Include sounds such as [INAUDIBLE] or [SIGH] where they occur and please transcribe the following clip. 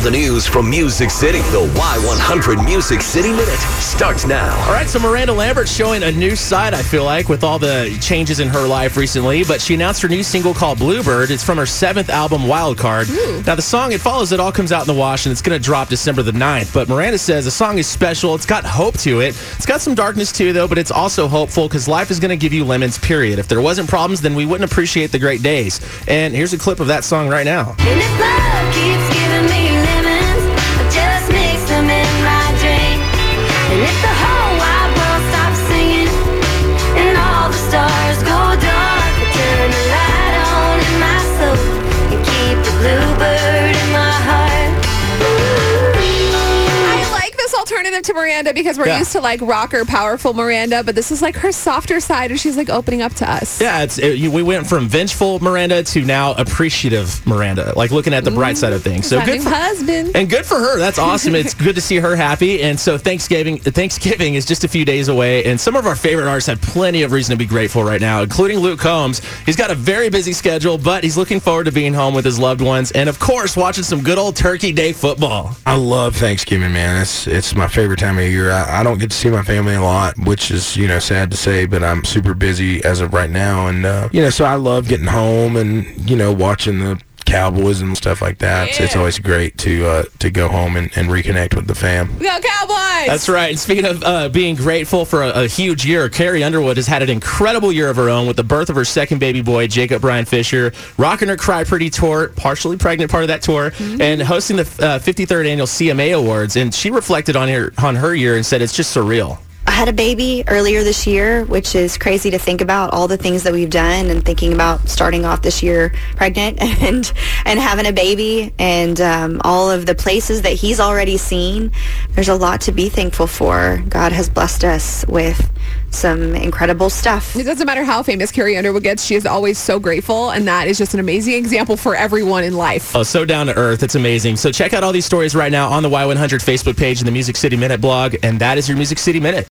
All the news from Music City. The Y100 Music City Minute starts now. All right, so Miranda Lambert's showing a new side, I feel like, with all the changes in her life recently. But she announced her new single called Bluebird. It's from her seventh album, Wildcard. Now, the song It Follows It all comes out in the wash, and it's going to drop December the 9th. But Miranda says the song is special. It's got hope to it. It's got some darkness too, though, but it's also hopeful because life is going to give you lemons, period. If there wasn't problems, then we wouldn't appreciate the great days. And here's a clip of that song right now. Alternative to Miranda because we're Yeah. used to like rocker, powerful Miranda, but this is like her softer side, and she's like opening up to us. Yeah, it's it, you- we went from vengeful Miranda to now appreciative Miranda, like looking at the bright side of things. So That good for husband. and good for her. That's awesome. it's good to see her happy. And so Thanksgiving Thanksgiving is just a few days away, and some of our favorite artists have plenty of reason to be grateful right now, including Luke Combs. He's got a very busy schedule, but he's looking forward to being home with his loved ones, and of course, watching some good old Turkey Day football. I love Thanksgiving, man. It's it's my favorite time of year. I, I don't get to see my family a lot, which is you know sad to say, but I'm super busy as of right now, and uh, you know so I love getting home and you know watching the Cowboys and stuff like that. So it's always great to uh, to go home and, and reconnect with the fam. We go Cowboys. That's right. And speaking of uh, being grateful for a, a huge year, Carrie Underwood has had an incredible year of her own with the birth of her second baby boy, Jacob Bryan Fisher, rocking her Cry Pretty tour, partially pregnant part of that tour, and hosting the uh, 53rd annual CMA Awards. And she reflected on her on her year and said it's just surreal. I had a baby earlier this year, which is crazy to think about all the things that we've done and thinking about starting off this year pregnant [LAUGHS] and and having a baby and um, all of the places that he's already seen. There's a lot to be thankful for. God has blessed us with some incredible stuff. It doesn't matter how famous Carrie Underwood gets, she is always so grateful, and that is just an amazing example for everyone in life. Oh, so down to earth. It's amazing. So check out all these stories right now on the Y100 Facebook page and the Music City Minute blog. And that is your Music City Minute.